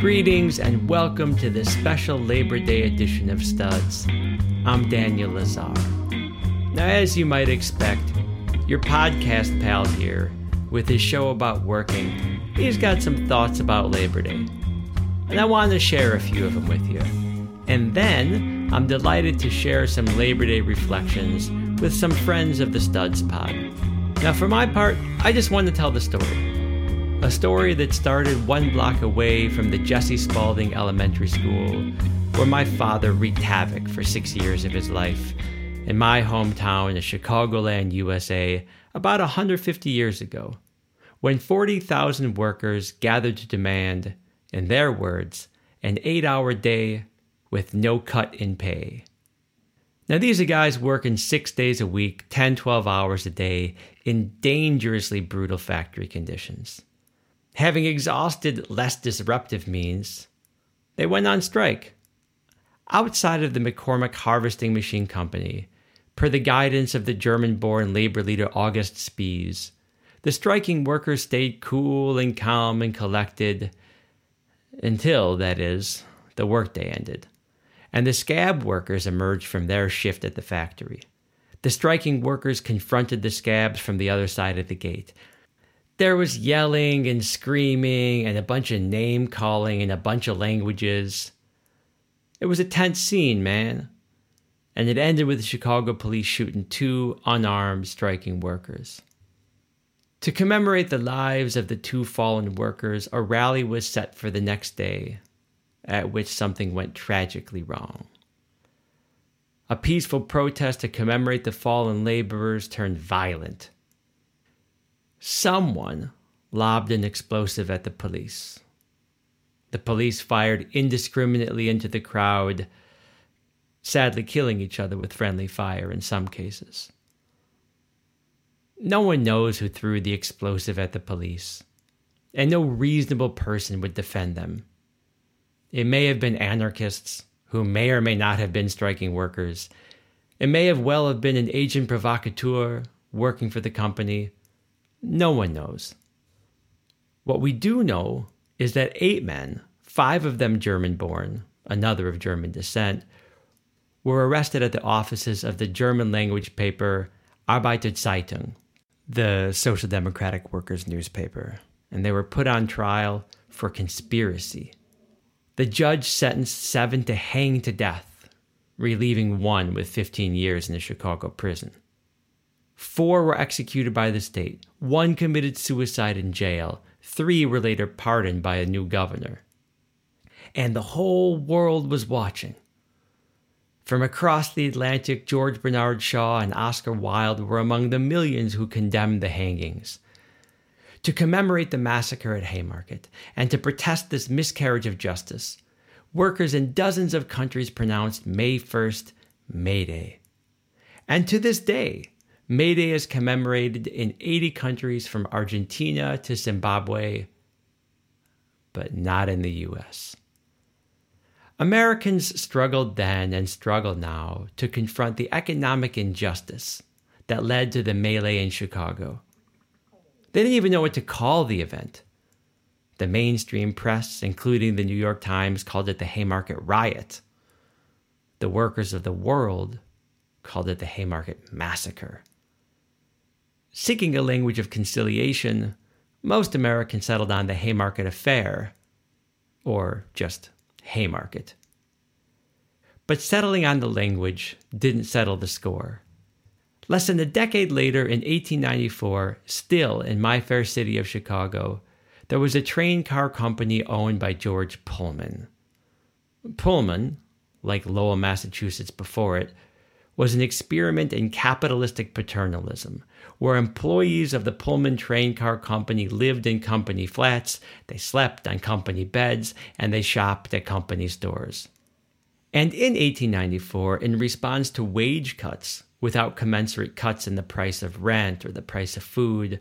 Greetings and welcome to this special Labor Day edition of Studs. I'm Daniel Lazar. Now, as you might expect, your podcast pal here, with his show about working, he's got some thoughts about Labor Day. And I want to share a few of them with you. And then I'm delighted to share some Labor Day reflections with some friends of the Studs Pod. Now, for my part, I just want to tell the story. A story that started one block away from the Jesse Spalding Elementary School, where my father wreaked havoc for six years of his life, in my hometown of Chicagoland, USA, about 150 years ago, when 40,000 workers gathered to demand, in their words, an eight hour day with no cut in pay. Now, these are guys working six days a week, 10, 12 hours a day, in dangerously brutal factory conditions. Having exhausted less disruptive means, they went on strike. Outside of the McCormick Harvesting Machine Company, per the guidance of the German born labor leader August Spies, the striking workers stayed cool and calm and collected until, that is, the workday ended, and the scab workers emerged from their shift at the factory. The striking workers confronted the scabs from the other side of the gate, there was yelling and screaming and a bunch of name calling in a bunch of languages. It was a tense scene, man. And it ended with the Chicago police shooting two unarmed striking workers. To commemorate the lives of the two fallen workers, a rally was set for the next day, at which something went tragically wrong. A peaceful protest to commemorate the fallen laborers turned violent Someone lobbed an explosive at the police. The police fired indiscriminately into the crowd, sadly killing each other with friendly fire in some cases. No one knows who threw the explosive at the police, and no reasonable person would defend them. It may have been anarchists who may or may not have been striking workers. It may have well have been an agent provocateur working for the company no one knows. What we do know is that eight men, five of them German born, another of German descent, were arrested at the offices of the German language paper Arbeiter Zeitung, the Social Democratic Workers' newspaper, and they were put on trial for conspiracy. The judge sentenced seven to hang to death, relieving one with 15 years in a Chicago prison. Four were executed by the state, one committed suicide in jail, three were later pardoned by a new governor. And the whole world was watching. From across the Atlantic, George Bernard Shaw and Oscar Wilde were among the millions who condemned the hangings. To commemorate the massacre at Haymarket and to protest this miscarriage of justice, workers in dozens of countries pronounced May 1st May Day. And to this day, May Day is commemorated in 80 countries from Argentina to Zimbabwe, but not in the US. Americans struggled then and struggle now to confront the economic injustice that led to the melee in Chicago. They didn't even know what to call the event. The mainstream press, including the New York Times, called it the Haymarket Riot. The workers of the world called it the Haymarket Massacre. Seeking a language of conciliation, most Americans settled on the Haymarket Affair, or just Haymarket. But settling on the language didn't settle the score. Less than a decade later, in 1894, still in my fair city of Chicago, there was a train car company owned by George Pullman. Pullman, like Lowell, Massachusetts before it, was an experiment in capitalistic paternalism, where employees of the Pullman train car company lived in company flats, they slept on company beds, and they shopped at company stores. And in 1894, in response to wage cuts without commensurate cuts in the price of rent or the price of food,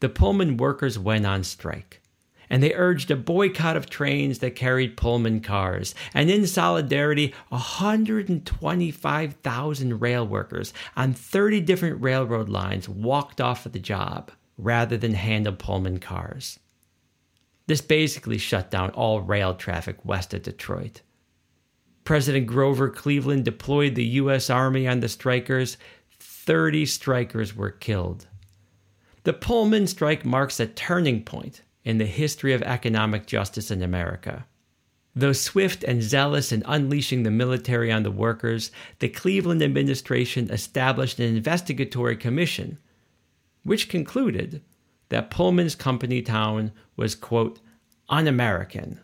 the Pullman workers went on strike and they urged a boycott of trains that carried Pullman cars. And in solidarity, 125,000 rail workers on 30 different railroad lines walked off of the job rather than handle Pullman cars. This basically shut down all rail traffic west of Detroit. President Grover Cleveland deployed the U.S. Army on the strikers. 30 strikers were killed. The Pullman strike marks a turning point in the history of economic justice in America. Though swift and zealous in unleashing the military on the workers, the Cleveland administration established an investigatory commission, which concluded that Pullman's company town was, quote, un American.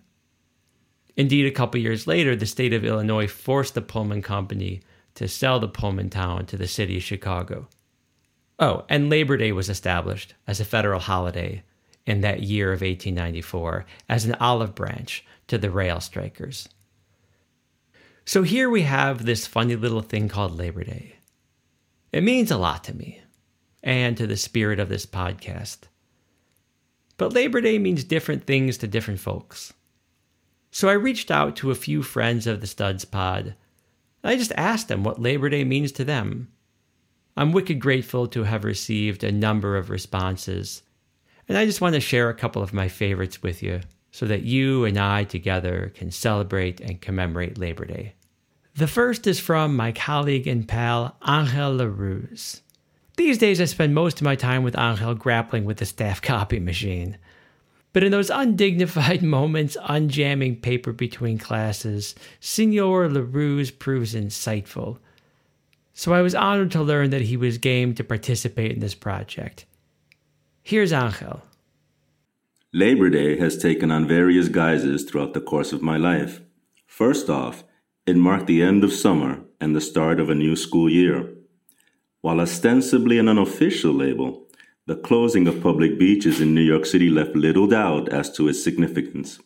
Indeed, a couple years later, the state of Illinois forced the Pullman Company to sell the Pullman town to the city of Chicago. Oh, and Labor Day was established as a federal holiday in that year of 1894 as an olive branch to the rail strikers. So here we have this funny little thing called Labor Day. It means a lot to me and to the spirit of this podcast. But Labor Day means different things to different folks. So I reached out to a few friends of the Studs Pod. I just asked them what Labor Day means to them. I'm wicked grateful to have received a number of responses, and I just want to share a couple of my favorites with you so that you and I together can celebrate and commemorate Labor Day. The first is from my colleague and pal, Angel LaRuse. These days, I spend most of my time with Angel grappling with the staff copy machine. But in those undignified moments, unjamming paper between classes, Signor LaRuse proves insightful. So I was honored to learn that he was game to participate in this project. Here's Angel. Labor Day has taken on various guises throughout the course of my life. First off, it marked the end of summer and the start of a new school year. While ostensibly an unofficial label, the closing of public beaches in New York City left little doubt as to its significance.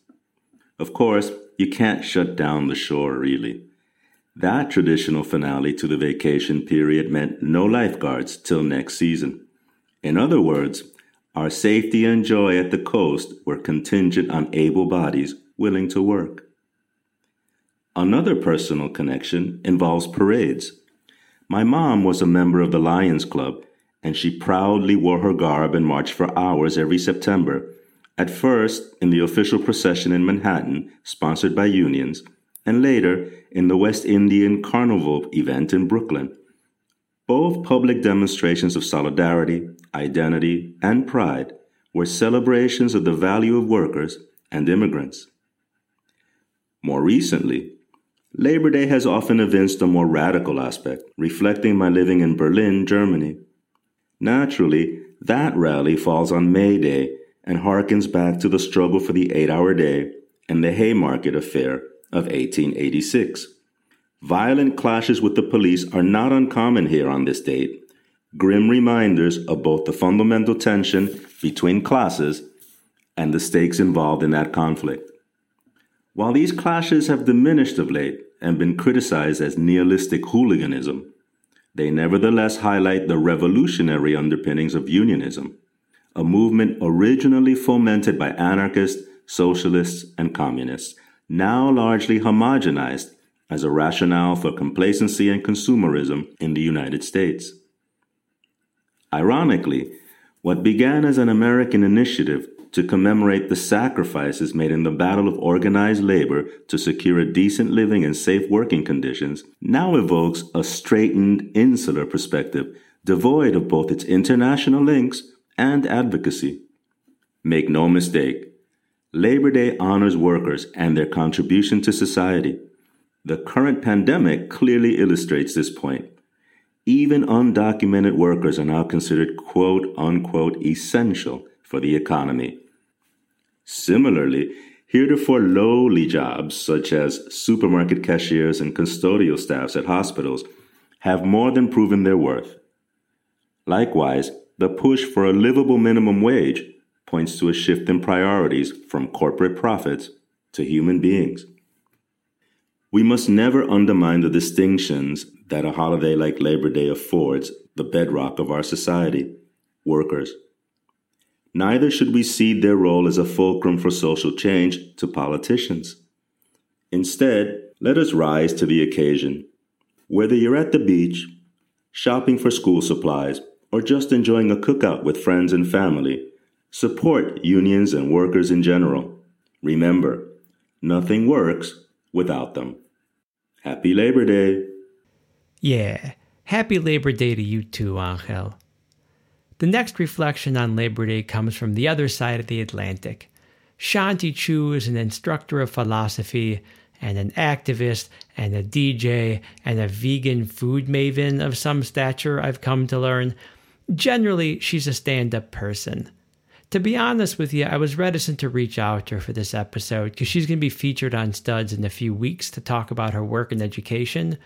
Of course, you can't shut down the shore, really. That traditional finale to the vacation period meant no lifeguards till next season. In other words, our safety and joy at the coast were contingent on able bodies willing to work. Another personal connection involves parades. My mom was a member of the Lions Club, and she proudly wore her garb and marched for hours every September, at first in the official procession in Manhattan, sponsored by unions, and later in the West Indian Carnival event in Brooklyn. Both public demonstrations of solidarity, identity, and pride were celebrations of the value of workers and immigrants. More recently, Labor Day has often evinced a more radical aspect, reflecting my living in Berlin, Germany. Naturally, that rally falls on May Day and harkens back to the struggle for the eight hour day and the Haymarket Affair of 1886. Violent clashes with the police are not uncommon here on this date, grim reminders of both the fundamental tension between classes and the stakes involved in that conflict. While these clashes have diminished of late and been criticized as nihilistic hooliganism, they nevertheless highlight the revolutionary underpinnings of unionism, a movement originally fomented by anarchists, socialists, and communists, now largely homogenized as a rationale for complacency and consumerism in the United States. Ironically, what began as an American initiative to commemorate the sacrifices made in the battle of organized labor to secure a decent living and safe working conditions, now evokes a straitened insular perspective devoid of both its international links and advocacy. Make no mistake, Labor Day honors workers and their contribution to society. The current pandemic clearly illustrates this point. Even undocumented workers are now considered quote unquote essential for the economy. Similarly, heretofore lowly jobs such as supermarket cashiers and custodial staffs at hospitals have more than proven their worth. Likewise, the push for a livable minimum wage points to a shift in priorities from corporate profits to human beings. We must never undermine the distinctions that a holiday like Labor Day affords the bedrock of our society workers. Neither should we cede their role as a fulcrum for social change to politicians. Instead, let us rise to the occasion. Whether you're at the beach, shopping for school supplies, or just enjoying a cookout with friends and family, Support unions and workers in general. Remember, nothing works without them. Happy Labor Day! Yeah, happy Labor Day to you too, Angel. The next reflection on Labor Day comes from the other side of the Atlantic. Shanti Chu is an instructor of philosophy and an activist and a DJ and a vegan food maven of some stature, I've come to learn. Generally, she's a stand up person. To be honest with you, I was reticent to reach out to her for this episode because she's going to be featured on Studs in a few weeks to talk about her work and education.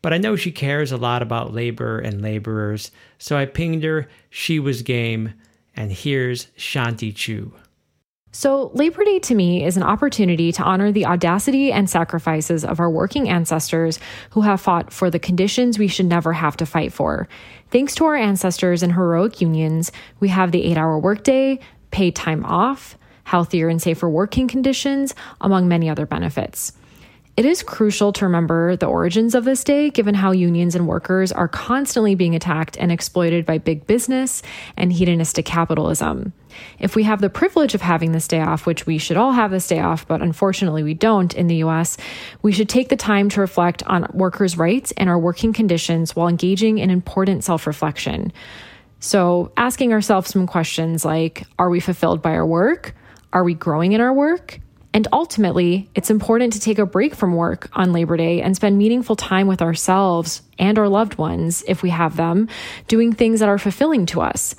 But I know she cares a lot about labor and laborers, so I pinged her, she was game, and here's Shanti Chu. So, Labor Day to me is an opportunity to honor the audacity and sacrifices of our working ancestors who have fought for the conditions we should never have to fight for. Thanks to our ancestors and heroic unions, we have the eight hour workday, paid time off, healthier and safer working conditions, among many other benefits. It is crucial to remember the origins of this day, given how unions and workers are constantly being attacked and exploited by big business and hedonistic capitalism. If we have the privilege of having this day off, which we should all have this day off, but unfortunately we don't in the US, we should take the time to reflect on workers' rights and our working conditions while engaging in important self reflection. So, asking ourselves some questions like Are we fulfilled by our work? Are we growing in our work? And ultimately, it's important to take a break from work on Labor Day and spend meaningful time with ourselves and our loved ones, if we have them, doing things that are fulfilling to us.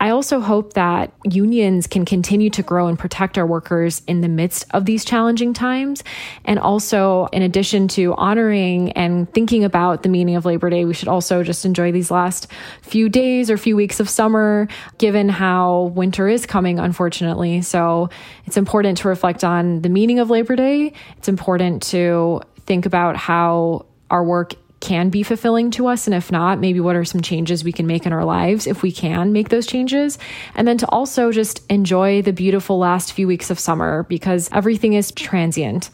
I also hope that unions can continue to grow and protect our workers in the midst of these challenging times. And also, in addition to honoring and thinking about the meaning of Labor Day, we should also just enjoy these last few days or few weeks of summer, given how winter is coming, unfortunately. So it's important to reflect on the meaning of Labor Day. It's important to think about how our work can be fulfilling to us? And if not, maybe what are some changes we can make in our lives if we can make those changes? And then to also just enjoy the beautiful last few weeks of summer because everything is transient.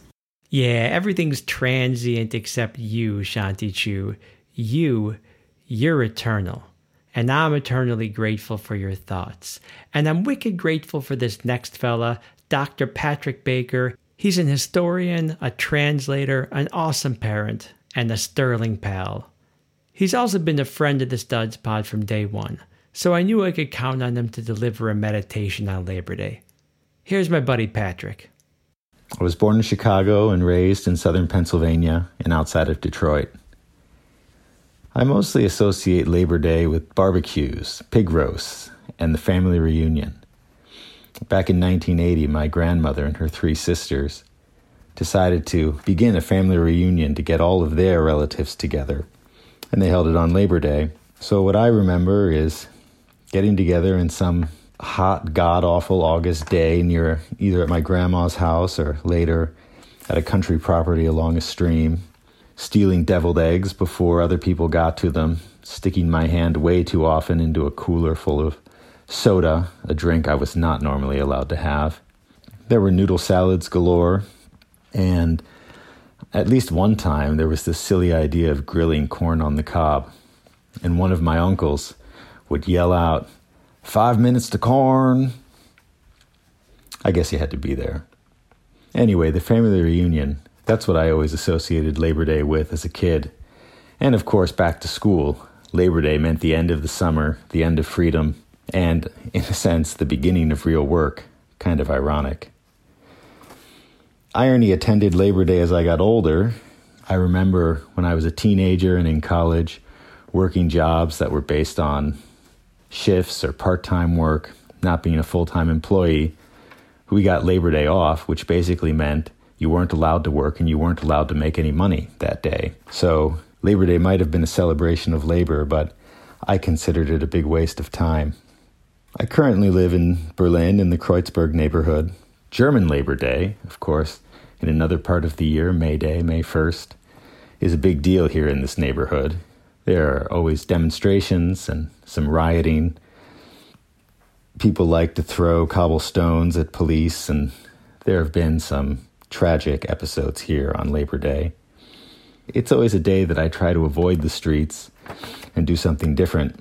Yeah, everything's transient except you, Shanti Chu. You, you're eternal. And I'm eternally grateful for your thoughts. And I'm wicked grateful for this next fella, Dr. Patrick Baker. He's an historian, a translator, an awesome parent, and a sterling pal. He's also been a friend of the Studs Pod from day one, so I knew I could count on him to deliver a meditation on Labor Day. Here's my buddy Patrick. I was born in Chicago and raised in southern Pennsylvania and outside of Detroit. I mostly associate Labor Day with barbecues, pig roasts, and the family reunion. Back in 1980, my grandmother and her three sisters decided to begin a family reunion to get all of their relatives together. And they held it on Labor Day. So, what I remember is getting together in some hot, god awful August day near either at my grandma's house or later at a country property along a stream, stealing deviled eggs before other people got to them, sticking my hand way too often into a cooler full of soda, a drink I was not normally allowed to have. There were noodle salads galore, and at least one time, there was this silly idea of grilling corn on the cob. And one of my uncles would yell out, Five minutes to corn. I guess he had to be there. Anyway, the family reunion, that's what I always associated Labor Day with as a kid. And of course, back to school. Labor Day meant the end of the summer, the end of freedom, and, in a sense, the beginning of real work. Kind of ironic irony attended Labor Day as I got older. I remember when I was a teenager and in college working jobs that were based on shifts or part time work, not being a full time employee. We got Labor Day off, which basically meant you weren't allowed to work and you weren't allowed to make any money that day. So Labor Day might have been a celebration of labor, but I considered it a big waste of time. I currently live in Berlin in the Kreuzberg neighborhood. German Labor Day, of course, in another part of the year, May Day, May 1st, is a big deal here in this neighborhood. There are always demonstrations and some rioting. People like to throw cobblestones at police, and there have been some tragic episodes here on Labor Day. It's always a day that I try to avoid the streets and do something different.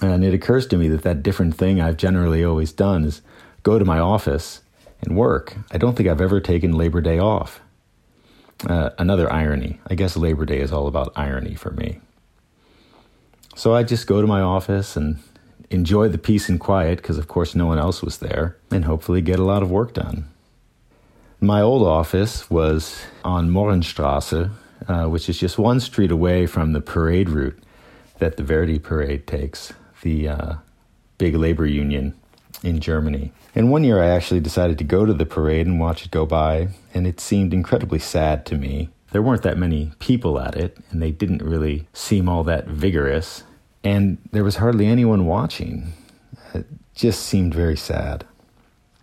And it occurs to me that that different thing I've generally always done is go to my office and work. I don't think I've ever taken Labor Day off. Uh, another irony. I guess Labor Day is all about irony for me. So I just go to my office and enjoy the peace and quiet because, of course, no one else was there, and hopefully get a lot of work done. My old office was on Mohrenstrasse, uh, which is just one street away from the parade route that the Verdi parade takes, the uh, big labor union in Germany. And one year I actually decided to go to the parade and watch it go by, and it seemed incredibly sad to me. There weren't that many people at it, and they didn't really seem all that vigorous, and there was hardly anyone watching. It just seemed very sad.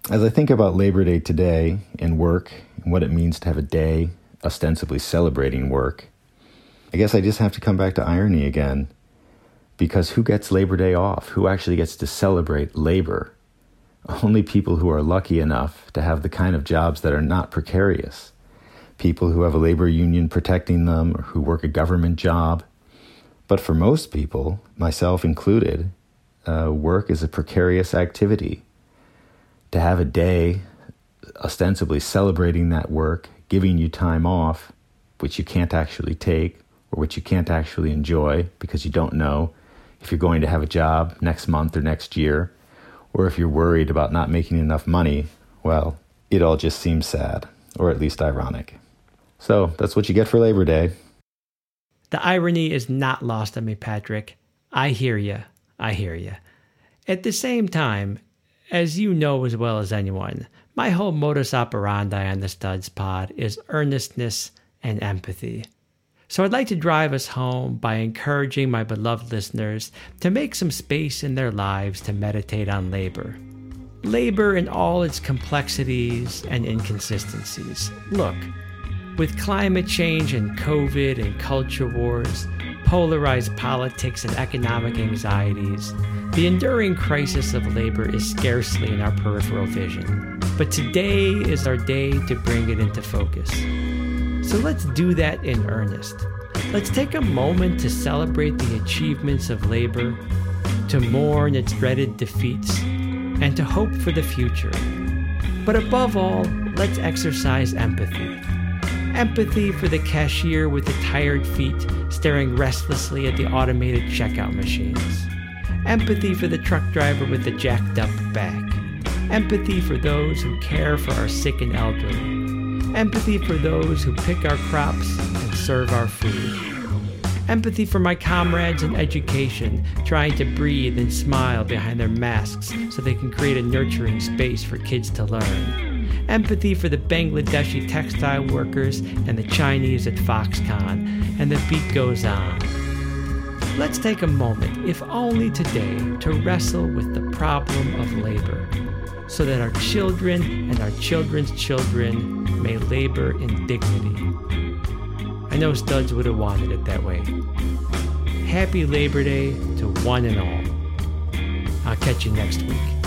As I think about Labor Day today and work and what it means to have a day ostensibly celebrating work, I guess I just have to come back to irony again. Because who gets Labor Day off? Who actually gets to celebrate labor? Only people who are lucky enough to have the kind of jobs that are not precarious. People who have a labor union protecting them or who work a government job. But for most people, myself included, uh, work is a precarious activity. To have a day ostensibly celebrating that work, giving you time off, which you can't actually take or which you can't actually enjoy because you don't know if you're going to have a job next month or next year or if you're worried about not making enough money, well, it all just seems sad, or at least ironic. So that's what you get for Labor Day. The irony is not lost on me, Patrick. I hear you. I hear you. At the same time, as you know as well as anyone, my whole modus operandi on the Studs Pod is earnestness and empathy. So I'd like to drive us home by encouraging my beloved listeners to make some space in their lives to meditate on labor. Labor in all its complexities and inconsistencies. Look, with climate change and COVID and culture wars, polarized politics and economic anxieties, the enduring crisis of labor is scarcely in our peripheral vision. But today is our day to bring it into focus. So let's do that in earnest. Let's take a moment to celebrate the achievements of labor, to mourn its dreaded defeats, and to hope for the future. But above all, let's exercise empathy. Empathy for the cashier with the tired feet staring restlessly at the automated checkout machines. Empathy for the truck driver with the jacked up back. Empathy for those who care for our sick and elderly Empathy for those who pick our crops and serve our food. Empathy for my comrades in education, trying to breathe and smile behind their masks so they can create a nurturing space for kids to learn. Empathy for the Bangladeshi textile workers and the Chinese at Foxconn, and the beat goes on. Let's take a moment, if only today, to wrestle with the problem of labor so that our children and our children's children may labor in dignity. I know Studs would have wanted it that way. Happy Labor Day to one and all. I'll catch you next week.